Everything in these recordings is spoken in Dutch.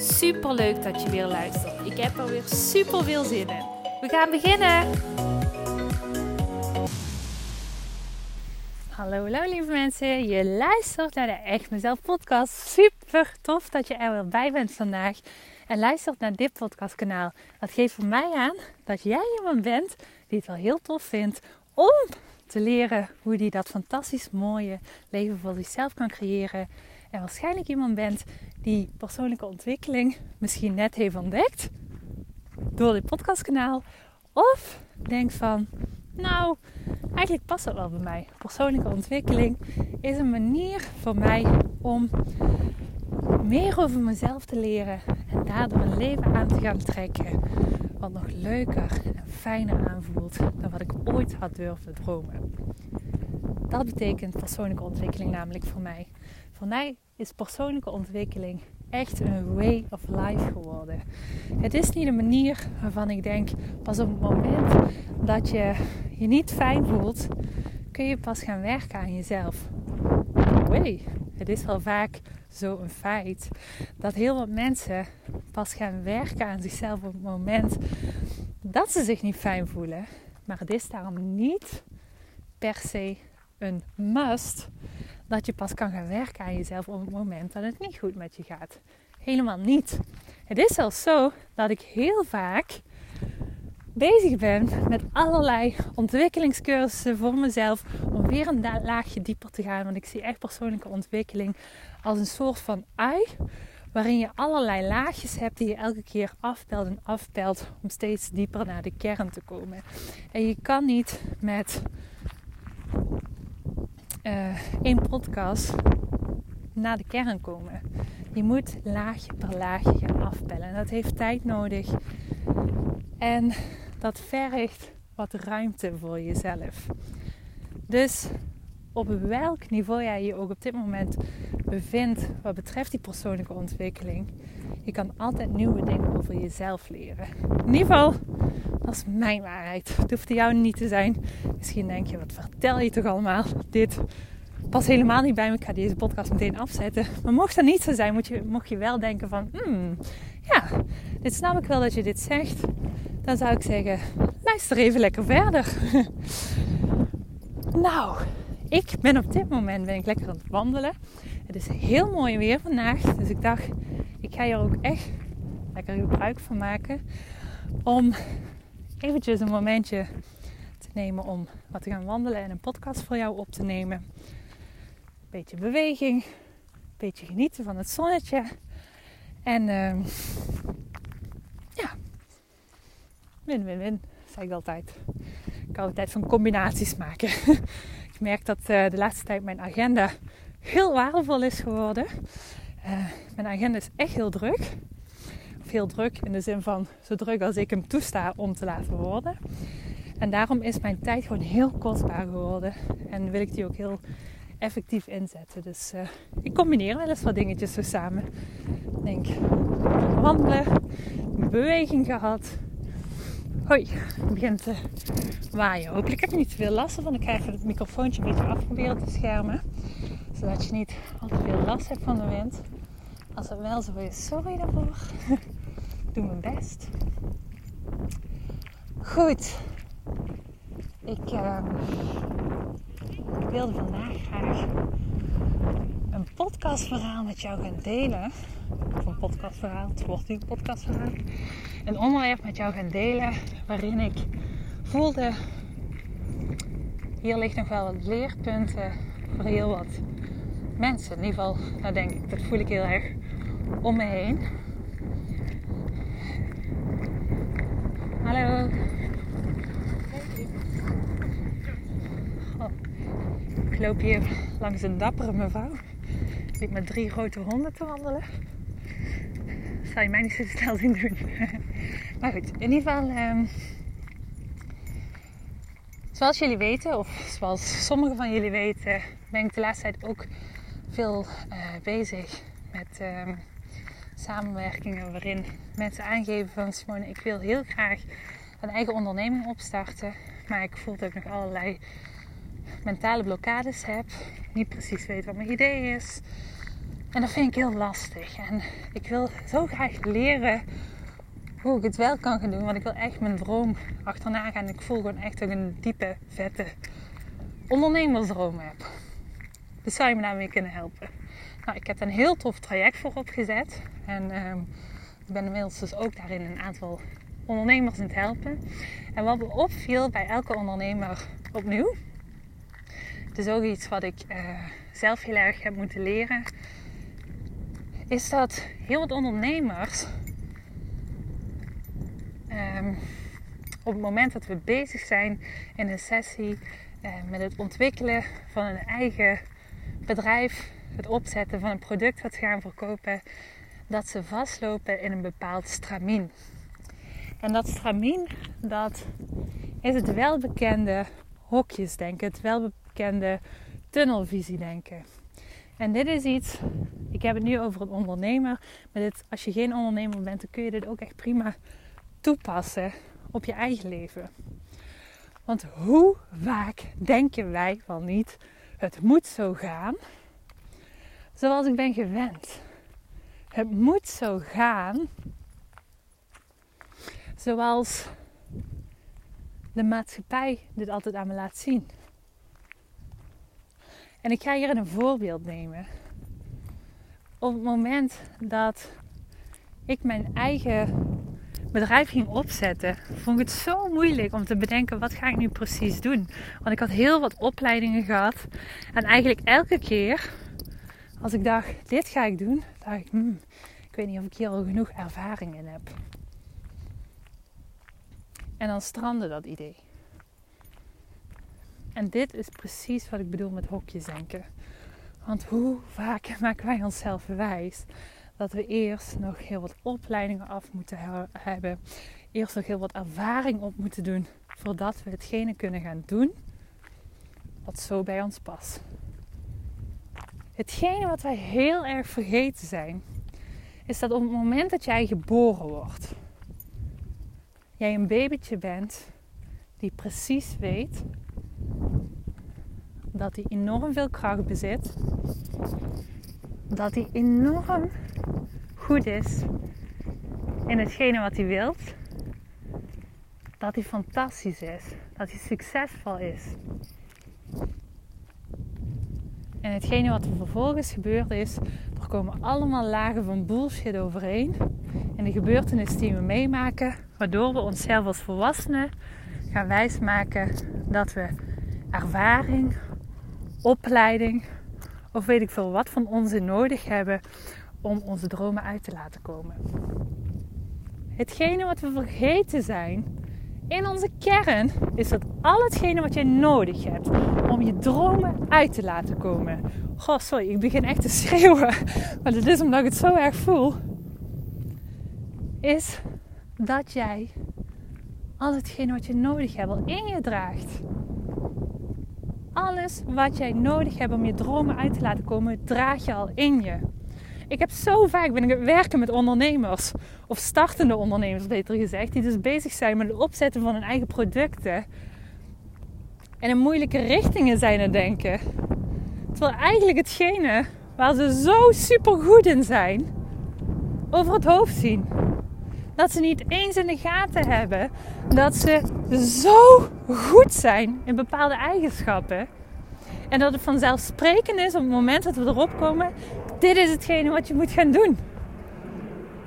Super leuk dat je weer luistert. Ik heb er weer super veel zin in. We gaan beginnen. Hallo, hallo lieve mensen. Je luistert naar de Echt Mezelf podcast. Super tof dat je er weer bij bent vandaag. En luistert naar dit podcastkanaal. Dat geeft voor mij aan dat jij iemand bent die het wel heel tof vindt om te leren hoe die dat fantastisch mooie leven voor zichzelf kan creëren. En waarschijnlijk iemand bent die persoonlijke ontwikkeling misschien net heeft ontdekt door dit podcastkanaal. Of denkt van, nou, eigenlijk past dat wel bij mij. Persoonlijke ontwikkeling is een manier voor mij om meer over mezelf te leren en daardoor een leven aan te gaan trekken wat nog leuker en fijner aanvoelt dan wat ik ooit had durven dromen. Dat betekent persoonlijke ontwikkeling namelijk voor mij. Voor mij is persoonlijke ontwikkeling echt een way of life geworden. Het is niet een manier waarvan ik denk, pas op het moment dat je je niet fijn voelt, kun je pas gaan werken aan jezelf. Way. Het is wel vaak zo'n feit dat heel wat mensen pas gaan werken aan zichzelf op het moment dat ze zich niet fijn voelen. Maar het is daarom niet per se een must dat je pas kan gaan werken aan jezelf op het moment dat het niet goed met je gaat. Helemaal niet. Het is zelfs zo dat ik heel vaak bezig ben met allerlei ontwikkelingscursussen voor mezelf om weer een laagje dieper te gaan. Want ik zie echt persoonlijke ontwikkeling als een soort van ui waarin je allerlei laagjes hebt die je elke keer afpelt en afpelt om steeds dieper naar de kern te komen. En je kan niet met uh, één podcast naar de kern komen. Je moet laagje per laagje gaan afpellen. En dat heeft tijd nodig. En dat vergt wat ruimte voor jezelf. Dus op welk niveau jij je ook op dit moment bevindt wat betreft die persoonlijke ontwikkeling, je kan altijd nieuwe dingen over jezelf leren. In ieder geval, dat is mijn waarheid. Het hoeft jou niet te zijn. Misschien denk je, wat vertel je toch allemaal? Dit past helemaal niet bij me. Ik ga deze podcast meteen afzetten. Maar mocht dat niet zo zijn, moet je, mocht je wel denken van... Hmm, ja, dit snap ik wel dat je dit zegt. Dan zou ik zeggen, luister even lekker verder. nou, ik ben op dit moment ben ik lekker aan het wandelen. Het is heel mooi weer vandaag. Dus ik dacht, ik ga hier ook echt lekker gebruik van maken. Om eventjes een momentje te nemen om wat te gaan wandelen en een podcast voor jou op te nemen. Een beetje beweging, een beetje genieten van het zonnetje. En uh, ja, win-win-win, zeg ik altijd. Ik hou altijd van combinaties maken. ik merk dat uh, de laatste tijd mijn agenda heel waardevol is geworden. Uh, mijn agenda is echt heel druk. Of heel druk in de zin van zo druk als ik hem toesta om te laten worden. En daarom is mijn tijd gewoon heel kostbaar geworden. En wil ik die ook heel effectief inzetten. Dus uh, ik combineer wel eens wat dingetjes zo samen. Ik denk, wandelen, beweging gehad. Hoi, het begint te waaien. Hopelijk heb je niet te veel last van. Ik ga even het microfoontje een beetje af proberen te schermen. Zodat je niet al te veel last hebt van de wind. Als het wel zo is, sorry daarvoor. ik doe mijn best. Goed. Ik, uh, ik wilde vandaag graag een podcastverhaal met jou gaan delen. Of een podcastverhaal, het wordt nu een podcastverhaal. Een onderwerp met jou gaan delen waarin ik voelde... Hier ligt nog wel wat leerpunten voor heel wat mensen. In ieder geval, dat denk ik. Dat voel ik heel erg om me heen. Hallo. Oh, ik loop hier langs een dappere mevrouw. Die met drie grote honden te wandelen. Dat zou je mij niet zo snel zien doen. maar goed, in ieder geval. ehm, zoals jullie weten, of zoals sommigen van jullie weten, ben ik de laatste tijd ook veel eh, bezig met ehm, samenwerkingen waarin mensen aangeven van Simone, ik wil heel graag een eigen onderneming opstarten, maar ik voel dat ik nog allerlei mentale blokkades heb, niet precies weet wat mijn idee is. En dat vind ik heel lastig. En ik wil zo graag leren hoe ik het wel kan gaan doen, want ik wil echt mijn droom achterna gaan. Ik voel gewoon echt dat ik een diepe, vette ondernemersdroom heb. Dus zou je me daarmee kunnen helpen? Nou, ik heb een heel tof traject voor opgezet. En ehm, ik ben inmiddels dus ook daarin een aantal ondernemers aan het helpen. En wat me opviel bij elke ondernemer opnieuw. Het is ook iets wat ik eh, zelf heel erg heb moeten leren. Is dat heel wat ondernemers ehm, op het moment dat we bezig zijn in een sessie eh, met het ontwikkelen van een eigen bedrijf, het opzetten van een product wat ze gaan verkopen, dat ze vastlopen in een bepaald stramien. En dat stramien, dat is het welbekende hokjesdenken, het welbekende tunnelvisiedenken. En dit is iets, ik heb het nu over een ondernemer, maar dit, als je geen ondernemer bent, dan kun je dit ook echt prima toepassen op je eigen leven. Want hoe vaak denken wij wel niet, het moet zo gaan zoals ik ben gewend. Het moet zo gaan zoals de maatschappij dit altijd aan me laat zien. En ik ga hier een voorbeeld nemen. Op het moment dat ik mijn eigen bedrijf ging opzetten, vond ik het zo moeilijk om te bedenken wat ga ik nu precies doen. Want ik had heel wat opleidingen gehad. En eigenlijk elke keer als ik dacht, dit ga ik doen, dacht ik, hmm, ik weet niet of ik hier al genoeg ervaring in heb. En dan strandde dat idee. En dit is precies wat ik bedoel met hokjesdenken. Want hoe vaak maken wij onszelf wijs dat we eerst nog heel wat opleidingen af moeten hebben, eerst nog heel wat ervaring op moeten doen voordat we hetgene kunnen gaan doen wat zo bij ons past. Hetgene wat wij heel erg vergeten zijn, is dat op het moment dat jij geboren wordt, jij een babytje bent die precies weet dat hij enorm veel kracht bezit, dat hij enorm goed is in hetgene wat hij wilt, dat hij fantastisch is, dat hij succesvol is. En hetgene wat er vervolgens gebeurd is, er komen allemaal lagen van bullshit overheen. En de gebeurtenissen die we meemaken, waardoor we onszelf als volwassenen gaan wijsmaken dat we ervaring, opleiding of weet ik veel wat van onzin nodig hebben om onze dromen uit te laten komen. Hetgene wat we vergeten zijn in onze kern is dat al hetgene wat je nodig hebt om je dromen uit te laten komen. Goh, sorry, ik begin echt te schreeuwen. Maar dat is omdat ik het zo erg voel. Is dat jij al hetgene wat je nodig hebt al in je draagt. Alles wat jij nodig hebt om je dromen uit te laten komen, draag je al in je. Ik heb zo vaak ben ik werken met ondernemers, of startende ondernemers beter gezegd, die dus bezig zijn met het opzetten van hun eigen producten. En in moeilijke richtingen zijn het denken. Terwijl eigenlijk hetgene waar ze zo super goed in zijn, over het hoofd zien. Dat ze niet eens in de gaten hebben dat ze zo goed zijn in bepaalde eigenschappen. En dat het vanzelfsprekend is op het moment dat we erop komen, dit is hetgene wat je moet gaan doen.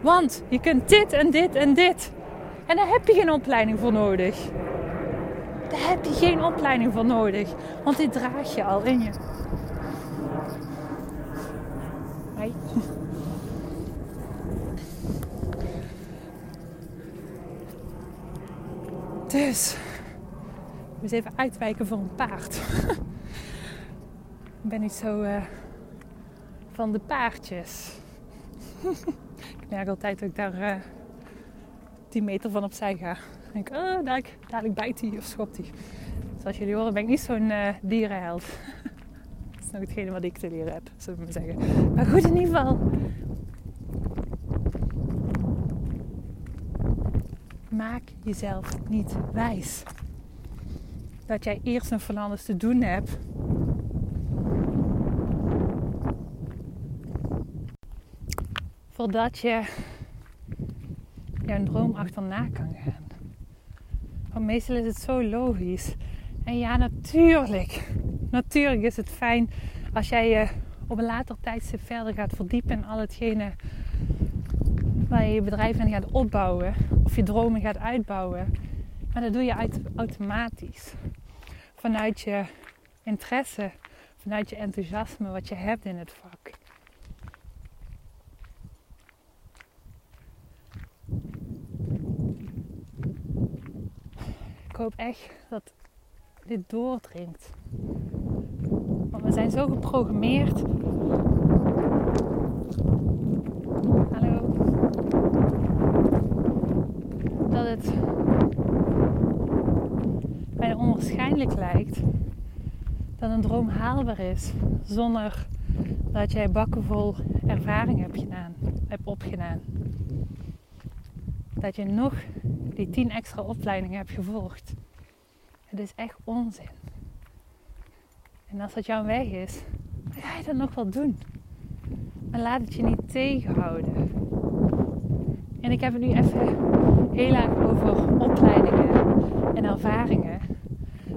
Want je kunt dit en dit en dit. En daar heb je geen opleiding voor nodig. Daar heb je geen opleiding voor nodig. Want dit draag je al in je. Dus, even uitwijken voor een paard. ik ben niet zo uh, van de paardjes. ik merk altijd dat ik daar uh, 10 meter van opzij ga. Denk ik, oh, dadelijk, dadelijk bijt hij of schopt hij. Zoals jullie horen ben ik niet zo'n uh, dierenheld. dat is nog hetgene wat ik te leren heb, zullen we maar zeggen. Maar goed, in ieder geval. Maak jezelf niet wijs. Dat jij eerst nog van alles te doen hebt voordat je jouw droom achterna kan gaan. Want meestal is het zo logisch. En ja, natuurlijk. Natuurlijk is het fijn als jij je op een later tijdstip verder gaat verdiepen in al hetgene waar je je bedrijf in gaat opbouwen. Of je dromen gaat uitbouwen. Maar dat doe je automatisch. Vanuit je interesse, vanuit je enthousiasme wat je hebt in het vak. ik hoop echt dat dit doordringt. Want we zijn zo geprogrammeerd. Hallo. Dat het bijna onwaarschijnlijk lijkt dat een droom haalbaar is zonder dat jij bakken vol ervaring hebt, gedaan, hebt opgedaan. Dat je nog die tien extra opleidingen hebt gevolgd. Het is echt onzin. En als dat jouw weg is, dan ga je dat nog wel doen. Maar laat het je niet tegenhouden. En ik heb het nu even heel erg over opleidingen en ervaringen.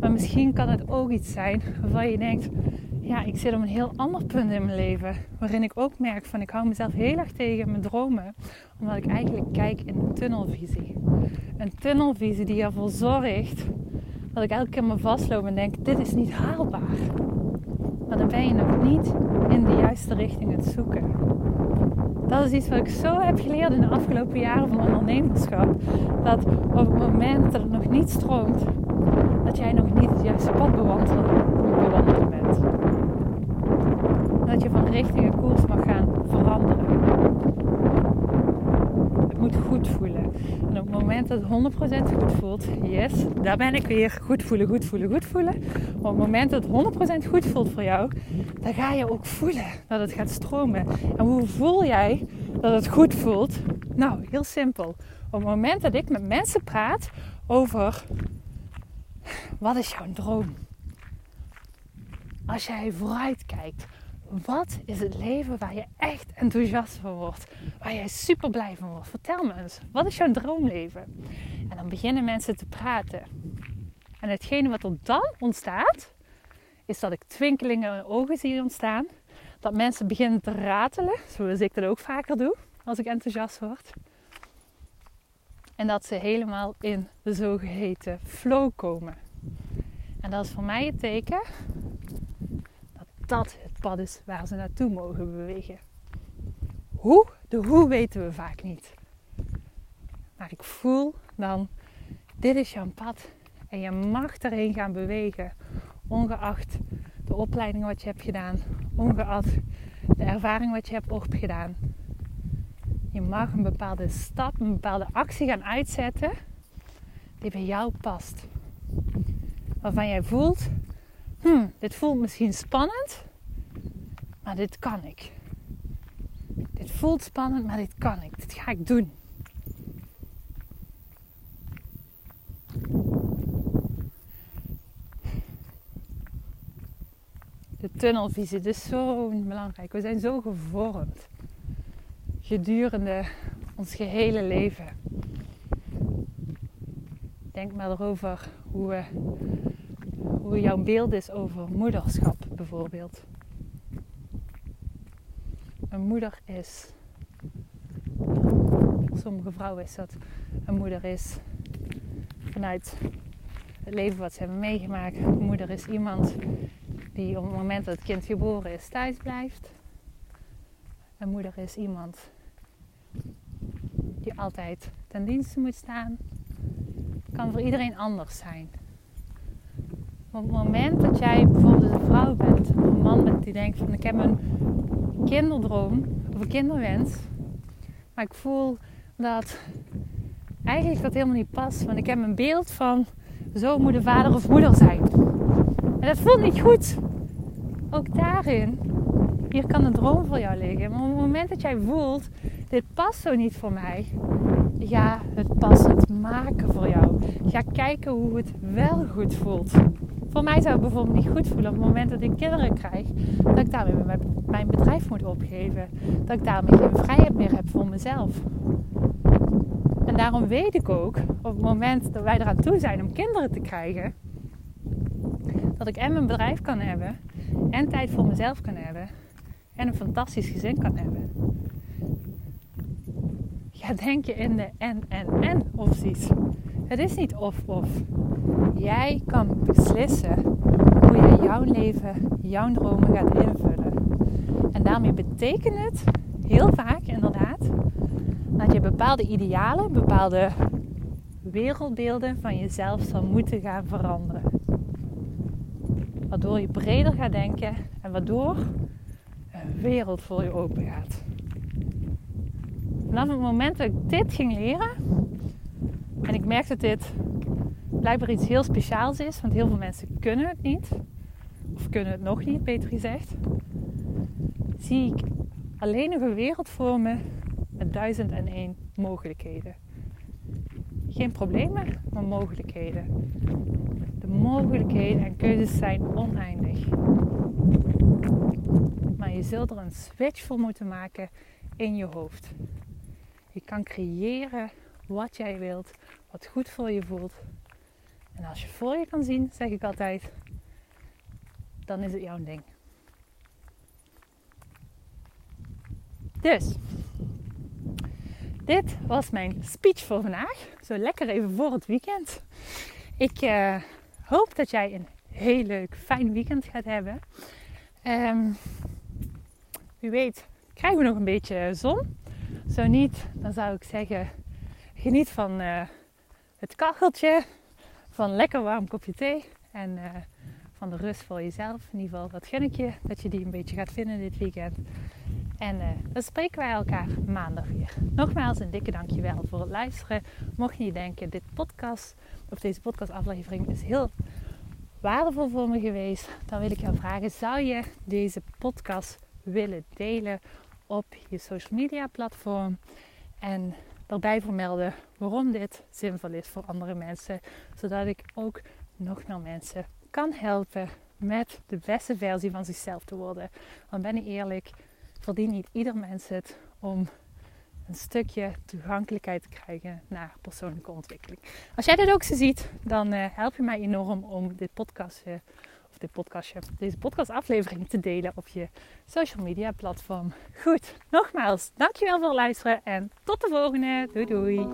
Maar misschien kan het ook iets zijn waarvan je denkt: ja, ik zit op een heel ander punt in mijn leven. Waarin ik ook merk van ik hou mezelf heel erg tegen mijn dromen. Omdat ik eigenlijk kijk in een tunnelvisie. Een tunnelvisie die ervoor zorgt dat ik elke keer me vastloop en denk dit is niet haalbaar. Maar dan ben je nog niet in de juiste richting het zoeken. Dat is iets wat ik zo heb geleerd in de afgelopen jaren van ondernemerschap. Dat op het moment dat het nog niet stroomt, dat jij nog niet het juiste pad bewandelen bent dat je van richting en koers mag gaan veranderen. Het moet goed voelen. En op het moment dat het 100% goed voelt, yes, daar ben ik weer. Goed voelen, goed voelen, goed voelen. Maar op het moment dat het 100% goed voelt voor jou, dan ga je ook voelen dat het gaat stromen. En hoe voel jij dat het goed voelt? Nou, heel simpel. Op het moment dat ik met mensen praat over wat is jouw droom? Als jij vooruit kijkt, wat is het leven waar je echt enthousiast van wordt? Waar jij super blij van wordt? Vertel me eens, wat is jouw droomleven? En dan beginnen mensen te praten. En hetgene wat er dan ontstaat, is dat ik twinkelingen in hun ogen zie ontstaan. Dat mensen beginnen te ratelen, zoals ik dat ook vaker doe als ik enthousiast word. En dat ze helemaal in de zogeheten flow komen. En dat is voor mij het teken dat dat pad is waar ze naartoe mogen bewegen. Hoe? De hoe weten we vaak niet. Maar ik voel dan, dit is jouw pad en je mag erheen gaan bewegen. Ongeacht de opleiding wat je hebt gedaan, ongeacht de ervaring wat je hebt opgedaan. Je mag een bepaalde stap, een bepaalde actie gaan uitzetten die bij jou past. Waarvan jij voelt, hmm, dit voelt misschien spannend, maar dit kan ik. Dit voelt spannend, maar dit kan ik. Dit ga ik doen. De tunnelvisie, is zo belangrijk. We zijn zo gevormd gedurende ons gehele leven. Denk maar erover hoe, hoe jouw beeld is over moederschap bijvoorbeeld een moeder is. Voor sommige vrouwen is dat een moeder is vanuit het leven wat ze hebben meegemaakt. Een moeder is iemand die op het moment dat het kind geboren is thuis blijft. Een moeder is iemand die altijd ten dienste moet staan. Kan voor iedereen anders zijn. Op het moment dat jij bijvoorbeeld een vrouw bent, een man bent die denkt van ik heb een kinderdroom of een kinderwens, Maar ik voel dat eigenlijk dat helemaal niet past. Want ik heb een beeld van zo moet de vader of moeder zijn. En dat voelt niet goed. Ook daarin, hier kan een droom voor jou liggen. Maar op het moment dat jij voelt, dit past zo niet voor mij. Ga het passend maken voor jou. Ga kijken hoe het wel goed voelt. Voor mij zou het bijvoorbeeld niet goed voelen op het moment dat ik kinderen krijg, dat ik daarmee mijn bedrijf moet opgeven. Dat ik daarmee geen vrijheid meer heb voor mezelf. En daarom weet ik ook, op het moment dat wij eraan toe zijn om kinderen te krijgen, dat ik en mijn bedrijf kan hebben, en tijd voor mezelf kan hebben, en een fantastisch gezin kan hebben. Ga denken in de en, en, en opties. Het is niet of, of. Jij kan beslissen hoe jij jouw leven, jouw dromen gaat invullen. En daarmee betekent het heel vaak inderdaad dat je bepaalde idealen, bepaalde wereldbeelden van jezelf zal moeten gaan veranderen. Waardoor je breder gaat denken en waardoor een wereld voor je open gaat. Vanaf het moment dat ik dit ging leren, en ik merk dat dit blijkbaar iets heel speciaals is, want heel veel mensen kunnen het niet, of kunnen het nog niet, beter gezegd, zie ik alleen nog een wereld voor me met duizend en één mogelijkheden. Geen problemen, maar mogelijkheden. De mogelijkheden en keuzes zijn oneindig. Maar je zult er een switch voor moeten maken in je hoofd. Je kan creëren wat jij wilt, wat goed voor je voelt. En als je voor je kan zien, zeg ik altijd, dan is het jouw ding. Dus, dit was mijn speech voor vandaag. Zo lekker even voor het weekend. Ik uh, hoop dat jij een heel leuk, fijn weekend gaat hebben. Um, wie weet, krijgen we nog een beetje zon. Zo niet, dan zou ik zeggen: geniet van uh, het kacheltje, van lekker warm kopje thee en uh, van de rust voor jezelf. In ieder geval, dat gun ik je, dat je die een beetje gaat vinden dit weekend. En uh, dan spreken wij elkaar maandag weer. Nogmaals een dikke dankjewel voor het luisteren. Mocht je denken, dit podcast, of deze podcastaflevering is heel waardevol voor me geweest, dan wil ik jou vragen: zou je deze podcast willen delen op je social media platform? En daarbij vermelden waarom dit zinvol is voor andere mensen, zodat ik ook nog meer mensen kan helpen met de beste versie van zichzelf te worden. Want ben ik eerlijk, verdient niet ieder mens het om een stukje toegankelijkheid te krijgen naar persoonlijke ontwikkeling. Als jij dit ook zo ziet, dan uh, help je mij enorm om dit podcastje, of dit podcastje, deze podcastaflevering te delen op je social media platform. Goed, nogmaals, dankjewel voor het luisteren en tot de volgende. Doei doei.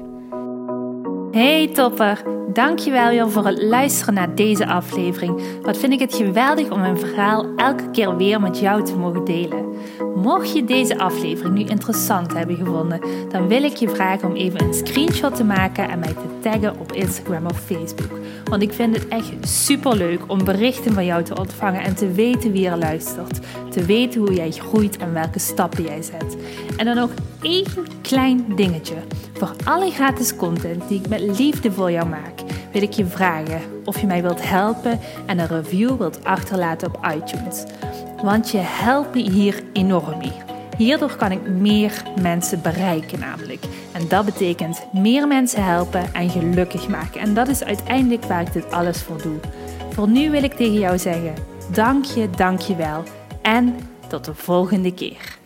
Hey topper, dankjewel weer voor het luisteren naar deze aflevering. Wat vind ik het geweldig om mijn verhaal elke keer weer met jou te mogen delen. Mocht je deze aflevering nu interessant hebben gevonden, dan wil ik je vragen om even een screenshot te maken en mij te taggen op Instagram of Facebook. Want ik vind het echt super leuk om berichten van jou te ontvangen en te weten wie er luistert. Te weten hoe jij groeit en welke stappen jij zet. En dan nog één klein dingetje. Voor alle gratis content die ik met liefde voor jou maak, wil ik je vragen of je mij wilt helpen en een review wilt achterlaten op iTunes. Want je helpt me hier enorm mee. Hierdoor kan ik meer mensen bereiken namelijk. En dat betekent meer mensen helpen en gelukkig maken. En dat is uiteindelijk waar ik dit alles voor doe. Voor nu wil ik tegen jou zeggen: dank je, dank je wel. En tot de volgende keer.